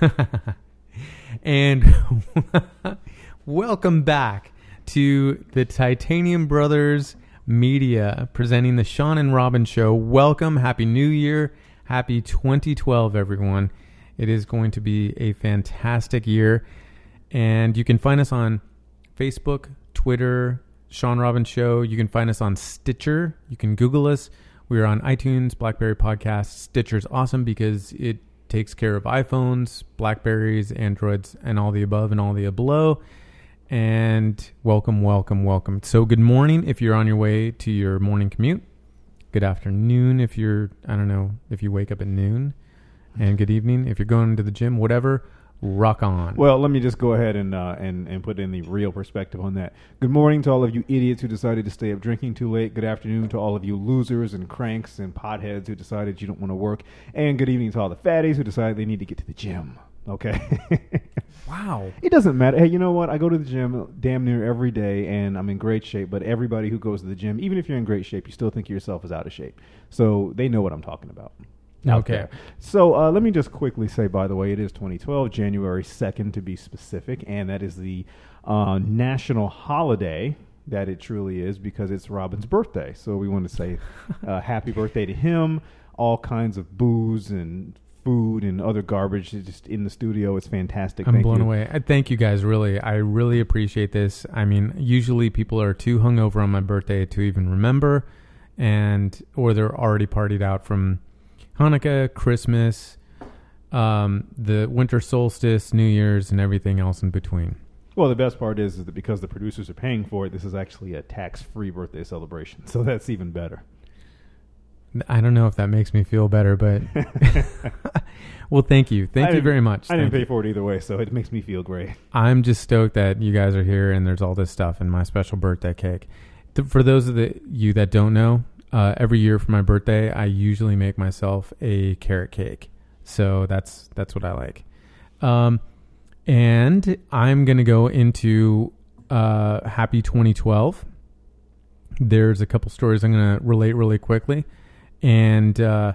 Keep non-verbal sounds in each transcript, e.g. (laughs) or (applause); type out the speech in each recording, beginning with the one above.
(laughs) and (laughs) welcome back to the Titanium Brothers Media presenting the Sean and Robin Show. Welcome. Happy New Year. Happy 2012, everyone. It is going to be a fantastic year. And you can find us on Facebook, Twitter, Sean Robin Show. You can find us on Stitcher. You can Google us. We are on iTunes, Blackberry Podcasts. Stitcher's awesome because it takes care of iPhones, Blackberries, Androids, and all the above and all the below. And welcome, welcome, welcome. So, good morning if you're on your way to your morning commute. Good afternoon if you're, I don't know, if you wake up at noon. And good evening if you're going to the gym, whatever. Rock on. Well, let me just go ahead and uh, and and put in the real perspective on that. Good morning to all of you idiots who decided to stay up drinking too late. Good afternoon to all of you losers and cranks and potheads who decided you don't want to work. And good evening to all the fatties who decided they need to get to the gym. Okay. (laughs) wow. It doesn't matter. Hey, you know what? I go to the gym damn near every day and I'm in great shape, but everybody who goes to the gym, even if you're in great shape, you still think yourself is out of shape. So they know what I'm talking about. Out Okay. there. So uh, let me just quickly say, by the way, it is 2012, January 2nd to be specific, and that is the uh, national holiday that it truly is because it's Robin's birthday. So we want to say uh, (laughs) happy birthday to him. All kinds of booze and food and other garbage just in the studio. It's fantastic. I'm Thank blown you. away. I thank you guys. Really, I really appreciate this. I mean, usually people are too hungover on my birthday to even remember, and or they're already partied out from Hanukkah, Christmas, um, the winter solstice, New Year's, and everything else in between. Well, the best part is, is that because the producers are paying for it, this is actually a tax-free birthday celebration. (laughs) So that's even better. I don't know if that makes me feel better, but (laughs) (laughs) well, thank you, thank I you very much. I didn't pay you. for it either way, so it makes me feel great. I'm just stoked that you guys are here and there's all this stuff and my special birthday cake. Th- For those of the, you that don't know, uh, every year for my birthday, I usually make myself a carrot cake. So that's that's what I like. Um, and I'm gonna go into uh, Happy 2012. There's a couple stories I'm gonna relate really quickly, and uh,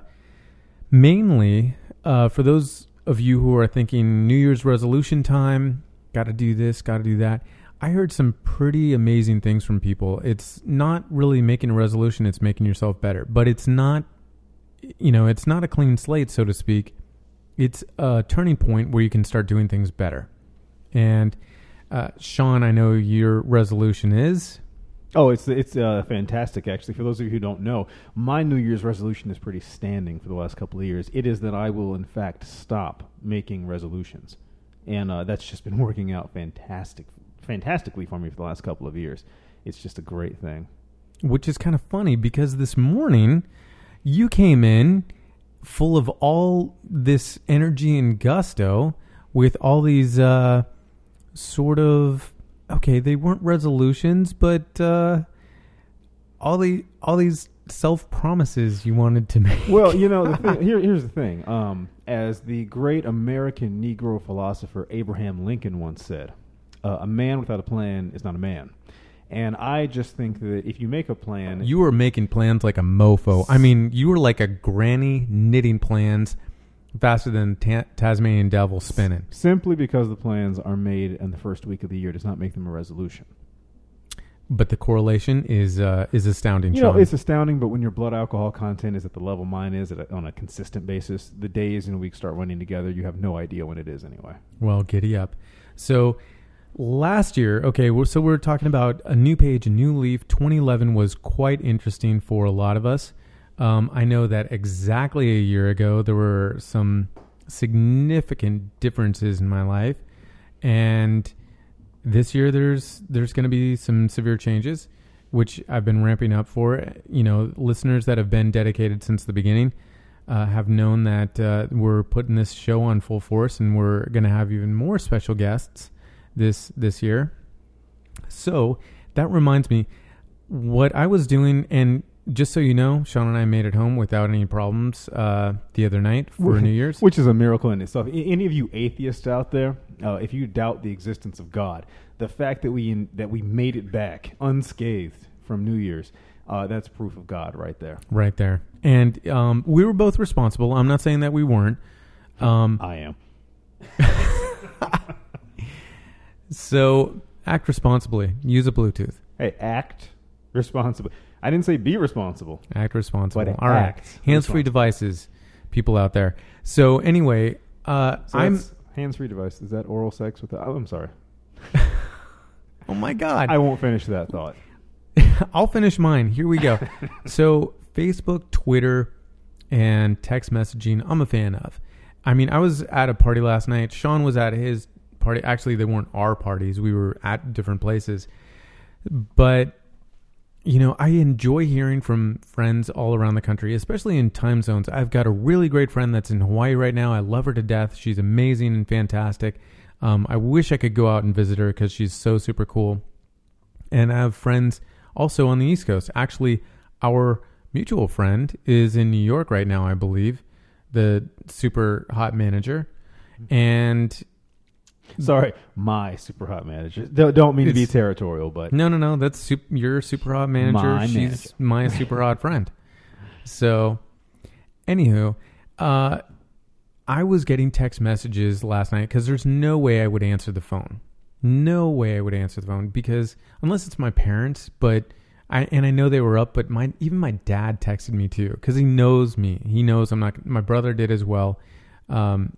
mainly uh, for those of you who are thinking New Year's resolution time, got to do this, got to do that. I heard some pretty amazing things from people. It's not really making a resolution, it's making yourself better. But it's not, you know, it's not a clean slate, so to speak. It's a turning point where you can start doing things better. And uh, Sean, I know your resolution is. Oh, it's it's uh, fantastic actually. For those of you who don't know, my New Year's resolution is pretty standing for the last couple of years. It is that I will in fact stop making resolutions, and uh, that's just been (laughs) working out fantastic, fantastically for me for the last couple of years. It's just a great thing. which is kind of funny because this morning you came in full of all this energy and gusto with all these uh, sort of okay they weren't resolutions but uh, all the all these self promises you wanted to (laughs) make Well, you know, the thing, here, here's the thing. Um, as the great American Negro philosopher Abraham Lincoln once said, uh, "A man without a plan is not a man." And I just think that if you make a plan, you were making plans like a mofo i mean you were like a granny knitting plans faster than ta- tasmanian devil spinning simply because the plans are made in the first week of the year does not make them a resolution. But the correlation is uh, is astounding. You know, Sean. it's astounding, but when your blood alcohol content is at the level mine is at a, on a consistent basis, the days and weeks start running together. You have no idea when it is anyway. well, giddy up. So last year, okay, so we're talking about a new page, a new leaf. 2011 was quite interesting for a lot of us. Um, I know that exactly a year ago there were some significant differences in my life, and this year there's there's going to be some severe changes, which I've been ramping up for. You know, listeners that have been dedicated since the beginning uh, have known that uh, we're putting this show on full force, and we're going to have even more special guests this this year. So that reminds me, what I was doing, and just so you know, Sean and I made it home without any problems uh, the other night for New Year's. which is a miracle in itself. Any of you atheists out there, uh, if you doubt the existence of God, the fact that we that we made it back unscathed from New Year's, uh, that's proof of God right there. Right there. And um, we were both responsible. I'm not saying that we weren't. Um, I am. (laughs) so act responsibly. Use a Bluetooth. Hey, act responsibly. I didn't say be responsible. Act responsible. But All right. Hands-free devices, people out there. So anyway, uh, So I'm. hands-free device. Is that oral sex with? The, oh, I'm sorry. (laughs) Oh my God! I won't finish that thought. (laughs) I'll finish mine. Here we go. (laughs) so, Facebook, Twitter, and text messaging, I'm a fan of. I mean, I was at a party last night. Sean was at his party. Actually, they weren't our parties, we were at different places. But, you know, I enjoy hearing from friends all around the country, especially in time zones. I've got a really great friend that's in Hawaii right now. I love her to death. She's amazing and fantastic. Um, I wish I could go out and visit her because she's so super cool and I have friends also on the East Coast. Actually, our mutual friend is in New York right now, I believe, the super hot manager. And (laughs) Sorry, my super hot manager. Don't, don't mean to be It's- territorial, but no, no, no, that's sup- your super hot manager. My She's manager. my super hot friend. So, anywho, uh, I was getting text messages last night because there's no way I would answer the phone. No way I would answer the phone because unless it's my parents, but I and I know they were up, but my even my dad texted me too because he knows me. He knows I'm not. My brother did as well. Um,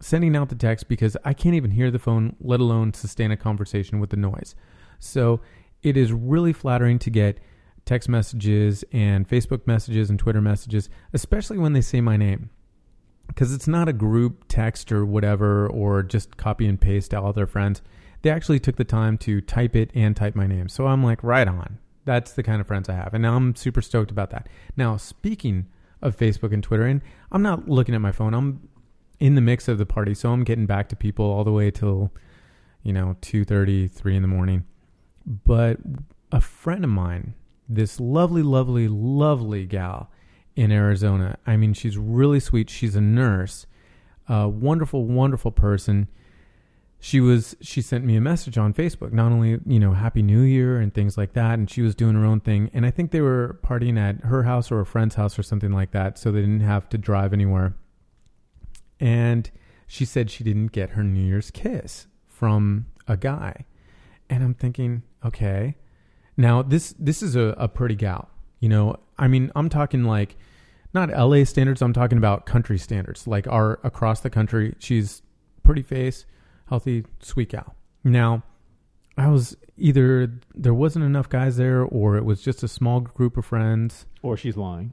sending out the text because I can't even hear the phone, let alone sustain a conversation with the noise. So it is really flattering to get text messages and Facebook messages and Twitter messages, especially when they say my name. Because it's not a group text or whatever, or just copy and paste to all their friends. They actually took the time to type it and type my name. So I'm like, right on. That's the kind of friends I have. And I'm super stoked about that. Now, speaking of Facebook and Twitter, and I'm not looking at my phone, I'm in the mix of the party, so I'm getting back to people all the way till, you know, two thirty, three in the morning. But a friend of mine, this lovely, lovely, lovely gal in Arizona. I mean, she's really sweet. She's a nurse, a wonderful, wonderful person. She was. She sent me a message on Facebook. Not only you know Happy New Year and things like that, and she was doing her own thing. And I think they were partying at her house or a friend's house or something like that, so they didn't have to drive anywhere and she said she didn't get her New Year's kiss from a guy. And I'm thinking, okay. Now this this is a, a pretty gal. You know, I mean, I'm talking like not LA standards, I'm talking about country standards. Like our across the country, she's pretty face, healthy, sweet gal. Now, I was either there wasn't enough guys there or it was just a small group of friends. or she's lying.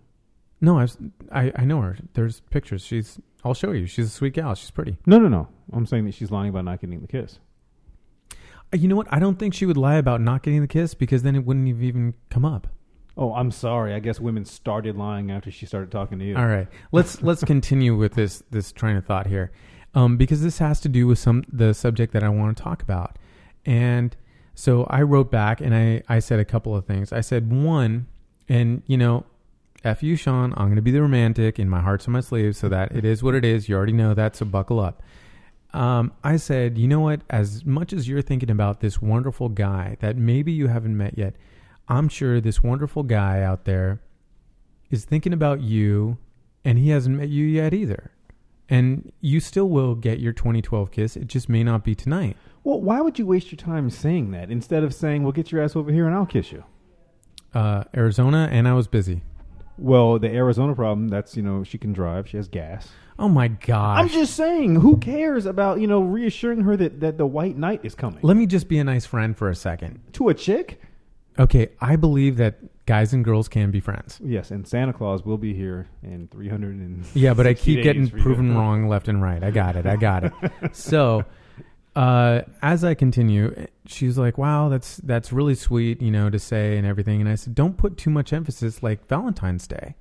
No, I was, I, I know her. There's pictures. She's I'll show you. She's a sweet gal. She's pretty. No, no, no. I'm saying that she's lying about not getting the kiss. Uh, You know what? I don't think she would lie about not getting the kiss because then it wouldn't have even come up. Oh, I'm sorry. I guess women started lying after she started talking to you. All right, let's (laughs) let's continue with this this train of thought here, um, because this has to do with some the subject that I want to talk about, and so I wrote back and I I said a couple of things. I said one, and you know, f you, Sean. I'm going to be the romantic, in my heart's on my sleeve, so that it is what it is. You already know that, so buckle up. Um, I said, you know what? As much as you're thinking about this wonderful guy that maybe you haven't met yet, I'm sure this wonderful guy out there is thinking about you and he hasn't met you yet either. And you still will get your 2012 kiss. It just may not be tonight. Well, why would you waste your time saying that instead of saying, "Well, get your ass over here and I'll kiss you"? Uh, Arizona, and I was busy. Well, the Arizona problem, that's, you know, she can drive, she has gas. Oh my gosh. I'm just saying, who cares about, you know, reassuring her that, that the white knight is coming? Let me just be a nice friend for a second. to a chick? Okay, I believe that guys and girls can be friends. Yes, and Santa Claus will be here in 300 and Yeah, but I keep getting proven wrong left and right. I got it. I got it. (laughs) so, uh, as I continue, she's like, "Wow, that's that's really sweet, you know, to say and everything." And I said, "Don't put too much emphasis like Valentine's Day.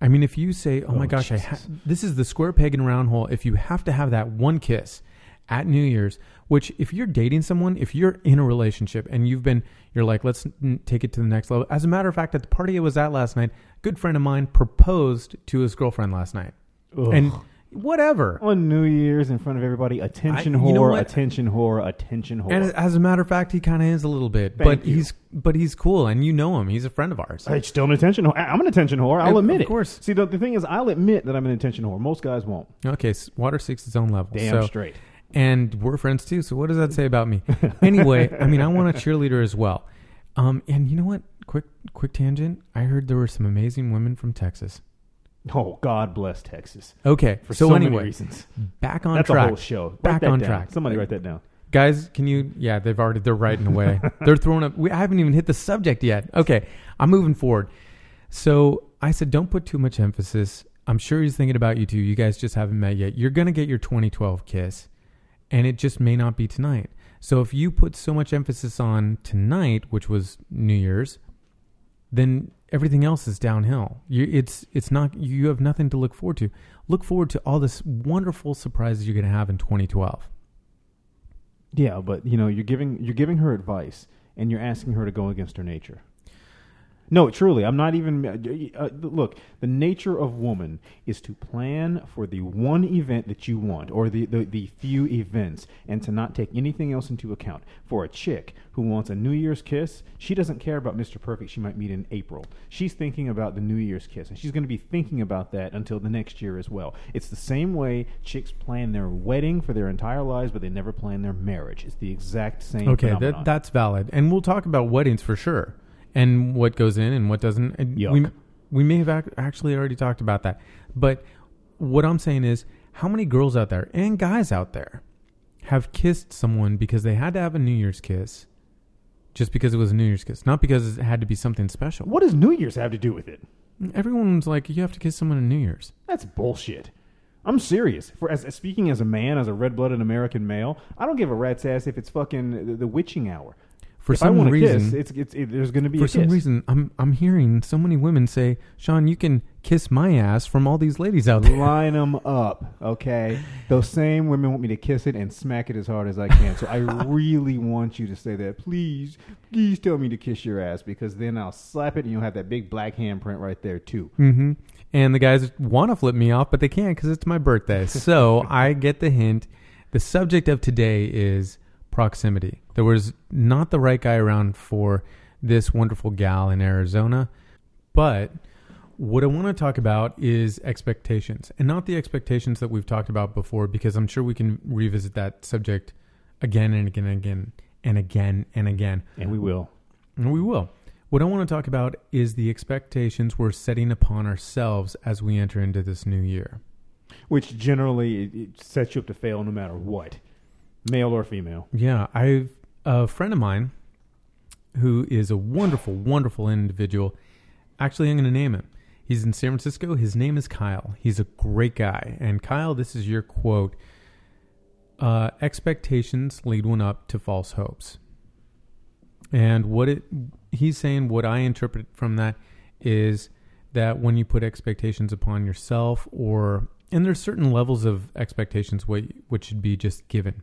I mean, if you say, "Oh, my Oh, gosh, I ha- this is the square peg in a round hole," if you have to have that one kiss at New Year's, which if you're dating someone, if you're in a relationship and you've been, you're like, let's n- take it to the next level. As a matter of fact, at the party I was at last night, a good friend of mine proposed to his girlfriend last night. Ugh. And whatever. on New Year's in front of everybody, attention I- you know whore, what? attention whore, attention whore. And as a matter of fact, he kind of is a little bit, Thank but you. he's but he's cool, and you know him. He's a friend of ours. It's still an attention whore. I'm an attention whore. I'll admit it. of it. course. See, the, the thing is, I'll admit that I'm an attention whore. Most guys won't. Okay, s- water seeks its own level. Damn so straight. and we're friends too. So what does that say about me? (laughs) anyway, I mean, I want a cheerleader as well. Um, and you know what? Quick, quick tangent. I heard there were some amazing women from Texas. Oh, God bless Texas. Okay, For so, so, anyway, many reasons. back on That's track. a whole show. Write Back on down. track. Somebody write that down. Guys, can you? Yeah, they've already. They're writing away. (laughs) they're throwing up. We, I haven't even hit the subject yet. Okay, I'm moving forward. So I said, don't put too much emphasis. I'm sure he's thinking about you too. You guys just haven't met yet. You're gonna get your 2012 kiss, and it just may not be tonight. So if you put so much emphasis on tonight, which was New Year's, then everything else is downhill. You, it's it's not. You have nothing to look forward to. Look forward to all this wonderful surprises you're gonna have in 2012. Yeah, but you know, you're giving you're giving her advice, and you're asking her to go against her nature. No, truly, I'm not even. Uh, uh, look, the nature of woman is to plan for the one event that you want, or the, the, the few events, and to not take anything else into account. For a chick who wants a New Year's kiss, she doesn't care about Mr. Perfect she might meet in April. She's thinking about the New Year's kiss, and she's going to be thinking about that until the next year as well. It's the same way chicks plan their wedding for their entire lives, but they never plan their marriage. It's the exact same. Okay, that, that's valid, and we'll talk about weddings for sure, and what goes in and what doesn't. And we Yuck. we may have ac- actually already talked about that, but what I'm saying is, how many girls out there and guys out there have kissed someone because they had to have a New Year's kiss, just because it was a New Year's kiss, not because it had to be something special. What does New Year's have to do with it? Everyone's like, you have to kiss someone on New Year's. That's bullshit. I'm serious. For as, as speaking as a man, as a red-blooded American male, I don't give a rat's ass if it's fucking the, the witching hour. For if I some want reason, kiss, it's, it's it, there's going to be for some kiss. reason, I'm I'm hearing so many women say, "Sean, you can kiss my ass from all these ladies out there." Line them up, okay? Those same women want me to kiss it and smack it as hard as I can. So I (laughs) really want you to say that. Please, please tell me to kiss your ass because then I'll slap it and you'll have that big black handprint right there too. hmm And the guys want to flip me off, but they can't because it's my birthday. (laughs) So I get the hint. The subject of today is proximity. There was not the right guy around for this wonderful gal in Arizona, but what I want to talk about is expectations, and not the expectations that we've talked about before, because I'm sure we can revisit that subject again and again and again and again and again. And we will. And we will. What I want to talk about is the expectations we're setting upon ourselves as we enter into this new year. Which generally sets you up to fail no matter what, male or female. Yeah, I've a friend of mine who is a wonderful, wonderful individual. Actually, I'm going to name him. He's in San Francisco. His name is Kyle. He's a great guy. And Kyle, this is your quote: uh, "Expectations lead one up to false hopes." And what it he's saying, what I interpret from that is that when you put expectations upon yourself, or and there's certain levels of expectations what which should be just given.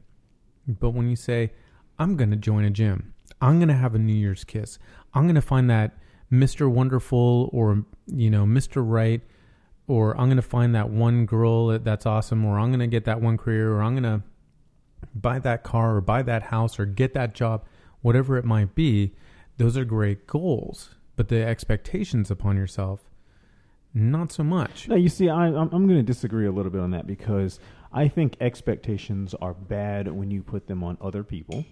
But when you say, I'm going to join a gym, I'm going to have a New Year's kiss, I'm going to find that Mr. Wonderful or, you know, Mr. Right, or I'm going to find that one girl that's awesome, or I'm going to get that one career, or I'm going to buy that car, or buy that house, or get that job, whatever it might be, those are great goals. But the expectations upon yourself, not so much. No, you see, I, I'm going to disagree a little bit on that because I think expectations are bad when you put them on other people,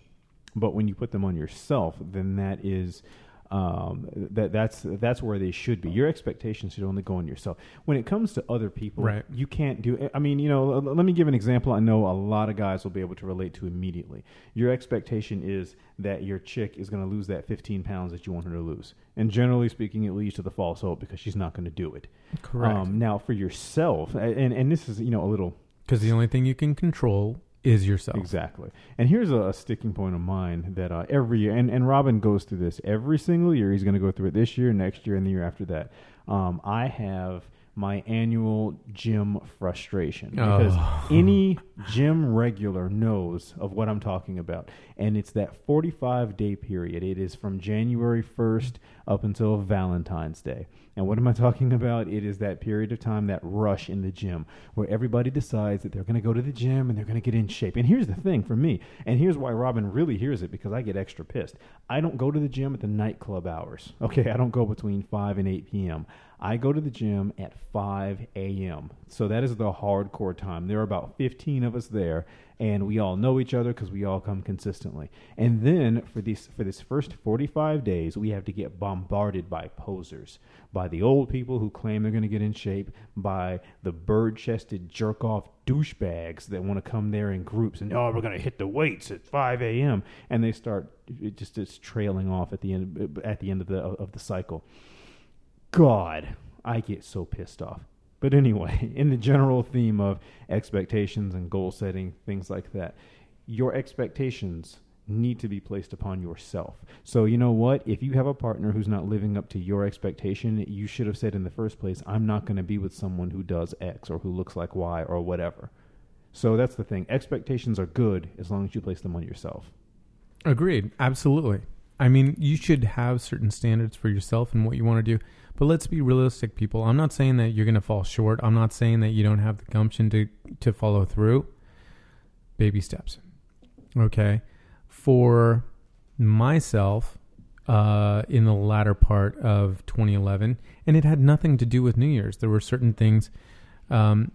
but when you put them on yourself, then that is um, that that's that's where they should be. Your expectations should only go on yourself. When it comes to other people, Right. you can't do. I mean, you know, l- let me give an example. I know a lot of guys will be able to relate to immediately. Your expectation is that your chick is going to lose that 15 pounds that you want her to lose, and generally speaking, it leads to the false hope because she's not going to do it. Correct. Um, now, for yourself, and and this is you know a little Because the only thing you can control is yourself. exactly. And here's a, a sticking point of mine that uh, every year, and and Robin goes through this every single year. He's going to go through it this year, next year, and the year after that. Um, I have my annual gym frustration oh. because Oh. any gym regular knows of what I'm talking about, and it's that 45 day period. It is from January 1st up until Valentine's Day. And what am I talking about? It is that period of time, that rush in the gym, where everybody decides that they're going to go to the gym and they're going to get in shape. And here's the thing for me, and here's why Robin really hears it because I get extra pissed. I don't go to the gym at the nightclub hours. Okay, I don't go between 5 and 8 p.m. I go to the gym at 5 a.m. So that is the hardcore time. There are about 15 of us there, and we all know each other because we all come consistently. And then for this for this first 45 days, we have to get bombarded by posers, by the old people who claim they're going to get in shape, by the bird-chested jerk-off douchebags that want to come there in groups and oh, we're going to hit the weights at 5 a.m. and they start it just it's trailing off at the end at the end of the of the cycle. God, I get so pissed off. But anyway, (laughs) in the general theme of expectations and goal setting, things like that, your expectations need to be placed upon yourself. So, you know what? If you have a partner who's not living up to your expectation, you should have said in the first place, I'm not going to be with someone who does X or who looks like Y or whatever. So, that's the thing. Expectations are good as long as you place them on yourself. Agreed. Absolutely. I mean, you should have certain standards for yourself and what you want to do. But let's be realistic, people. I'm not saying that you're going to fall short. I'm not saying that you don't have the gumption to to follow through. Baby steps. Okay. For myself, uh, in the latter part of 2011, and it had nothing to do with New Year's. There were certain things. Um,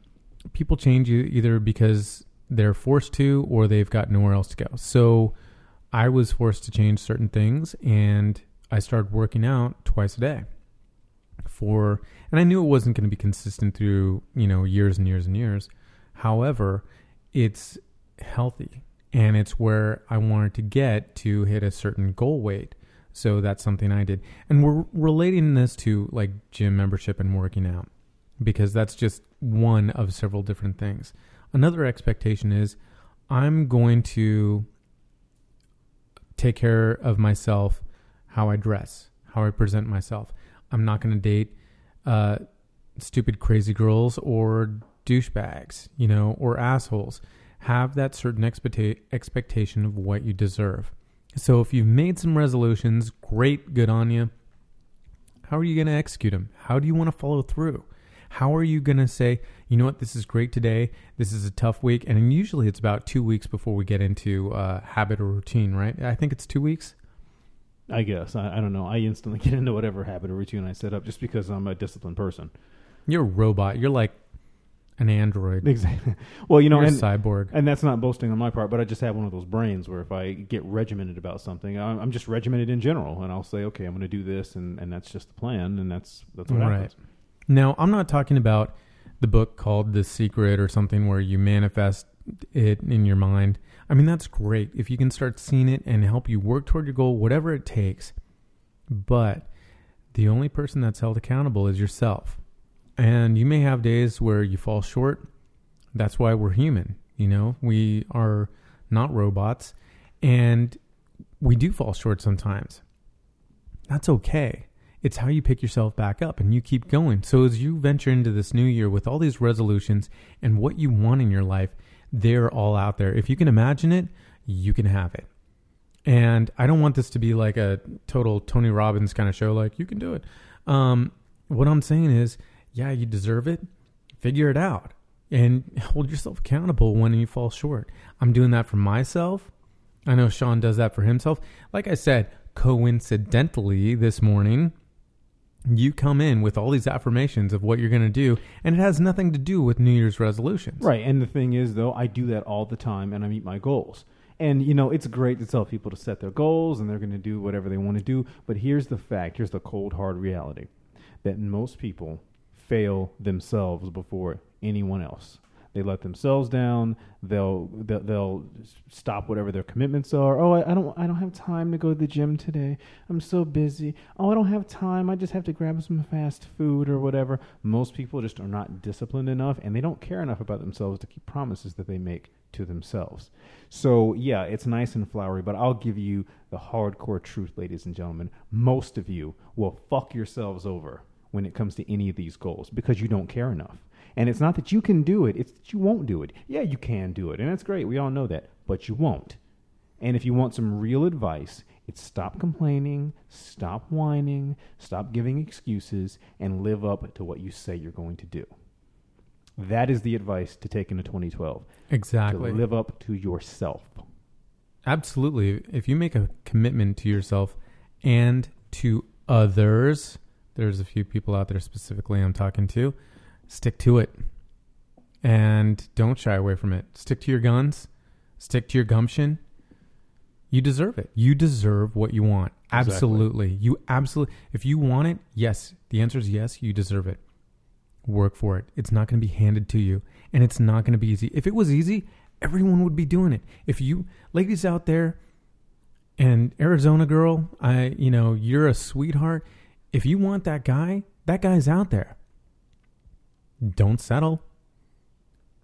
people change either because they're forced to or they've got nowhere else to go. So I was forced to change certain things, and I started working out twice a day for and I knew it wasn't going to be consistent through, you know, years and years and years. However, it's healthy and it's where I wanted to get to hit a certain goal weight. So that's something I did. And we're relating this to like gym membership and working out because that's just one of several different things. Another expectation is I'm going to take care of myself, how I dress, how I present myself. I'm not going to date uh, stupid crazy girls or douchebags, you know, or assholes. Have that certain expecta- expectation of what you deserve. So if you've made some resolutions, great, good on you. How are you going to execute them? How do you want to follow through? How are you going to say, you know what, this is great today. This is a tough week. And usually it's about two weeks before we get into uh, habit or routine, right? I think it's two weeks. I guess I, I don't know. I instantly (laughs) get into whatever habit or routine I set up just because I'm a disciplined person. You're a robot. You're like an android. (laughs) Exactly. Well, you know, and, a cyborg. and that's not boasting on my part, but I just have one of those brains where if I get regimented about something, I'm, I'm just regimented in general, and I'll say, okay, I'm going to do this, and, and that's just the plan, and that's that's what Right. happens. Now, I'm not talking about the book called The Secret or something where you manifest it in your mind. I mean, that's great if you can start seeing it and help you work toward your goal, whatever it takes. But the only person that's held accountable is yourself. And you may have days where you fall short. That's why we're human. You know, we are not robots and we do fall short sometimes. That's okay. It's how you pick yourself back up and you keep going. So as you venture into this new year with all these resolutions and what you want in your life, they're all out there. If you can imagine it, you can have it. And I don't want this to be like a total Tony Robbins kind of show, like, you can do it. Um, what I'm saying is, yeah, you deserve it. Figure it out and (laughs) hold yourself accountable when you fall short. I'm doing that for myself. I know Sean does that for himself. Like I said, coincidentally, this morning, you come in with all these affirmations of what you're going to do, and it has nothing to do with New Year's resolutions. Right. And the thing is, though, I do that all the time and I meet my goals. And, you know, it's great to tell people to set their goals and they're going to do whatever they want to do. But here's the fact here's the cold, hard reality that most people fail themselves before anyone else. They let themselves down. They'll they'll, stop whatever their commitments are. Oh, I don't I don't have time to go to the gym today. I'm so busy. Oh, I don't have time. I just have to grab some fast food or whatever. Most people just are not disciplined enough, and they don't care enough about themselves to keep promises that they make to themselves. So yeah, it's nice and flowery, but I'll give you the hardcore truth, ladies and gentlemen. Most of you will fuck yourselves over when it comes to any of these goals because you don't care enough. And it's not that you can do it, it's that you won't do it. Yeah, you can do it, and that's great. We all know that, but you won't. And if you want some real advice, it's stop complaining, stop whining, stop giving excuses, and live up to what you say you're going to do. That is the advice to take into 2012. Exactly. To live up to yourself. Absolutely. If you make a commitment to yourself and to others, there's a few people out there specifically I'm talking to, stick to it. And don't shy away from it. Stick to your guns. stick to your gumption. You deserve it. You deserve what you want. Exactly. Absolutely. You absolutely. If you want it, yes. The answer is yes. You deserve it. Work for it. It's not going to be handed to you, and it's not going to be easy. If it was easy, everyone would be doing it. If you, ladies out there, and Arizona girl, I, you know, you're a sweetheart. If you want that guy, that guy's out there. Don't settle.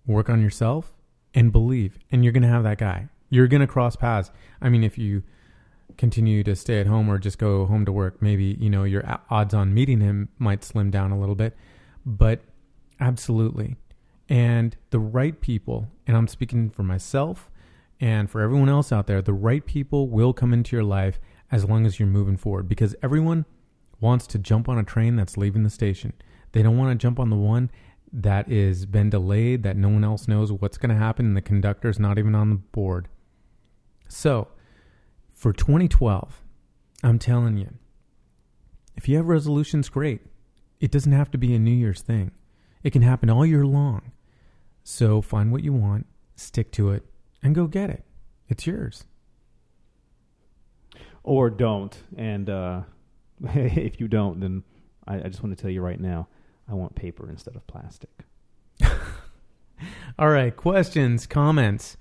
Work on yourself and believe, and you're going to have that guy. You're going to cross paths. I mean, if you continue to stay at home or just go home to work, maybe, you know, your odds on meeting him might slim down a little bit, but absolutely. And the right people, and I'm speaking for myself and for everyone else out there, the right people will come into your life as long as you're moving forward because everyone wants to jump on a train that's leaving the station. They don't want to jump on the one that is been delayed that no one else knows what's going to happen and the conductor's not even on the board. So, for 2012, I'm telling you, if you have resolutions, great. It doesn't have to be a New Year's thing. It can happen all year long. So find what you want, stick to it, and go get it. It's yours. or don't. And uh, (laughs) if you don't, then I, I just want to tell you right now, I want paper instead of plastic. (laughs) All right, questions, comments,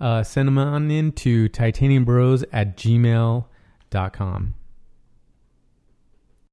uh, send them on in to titaniumbros at gmail.com.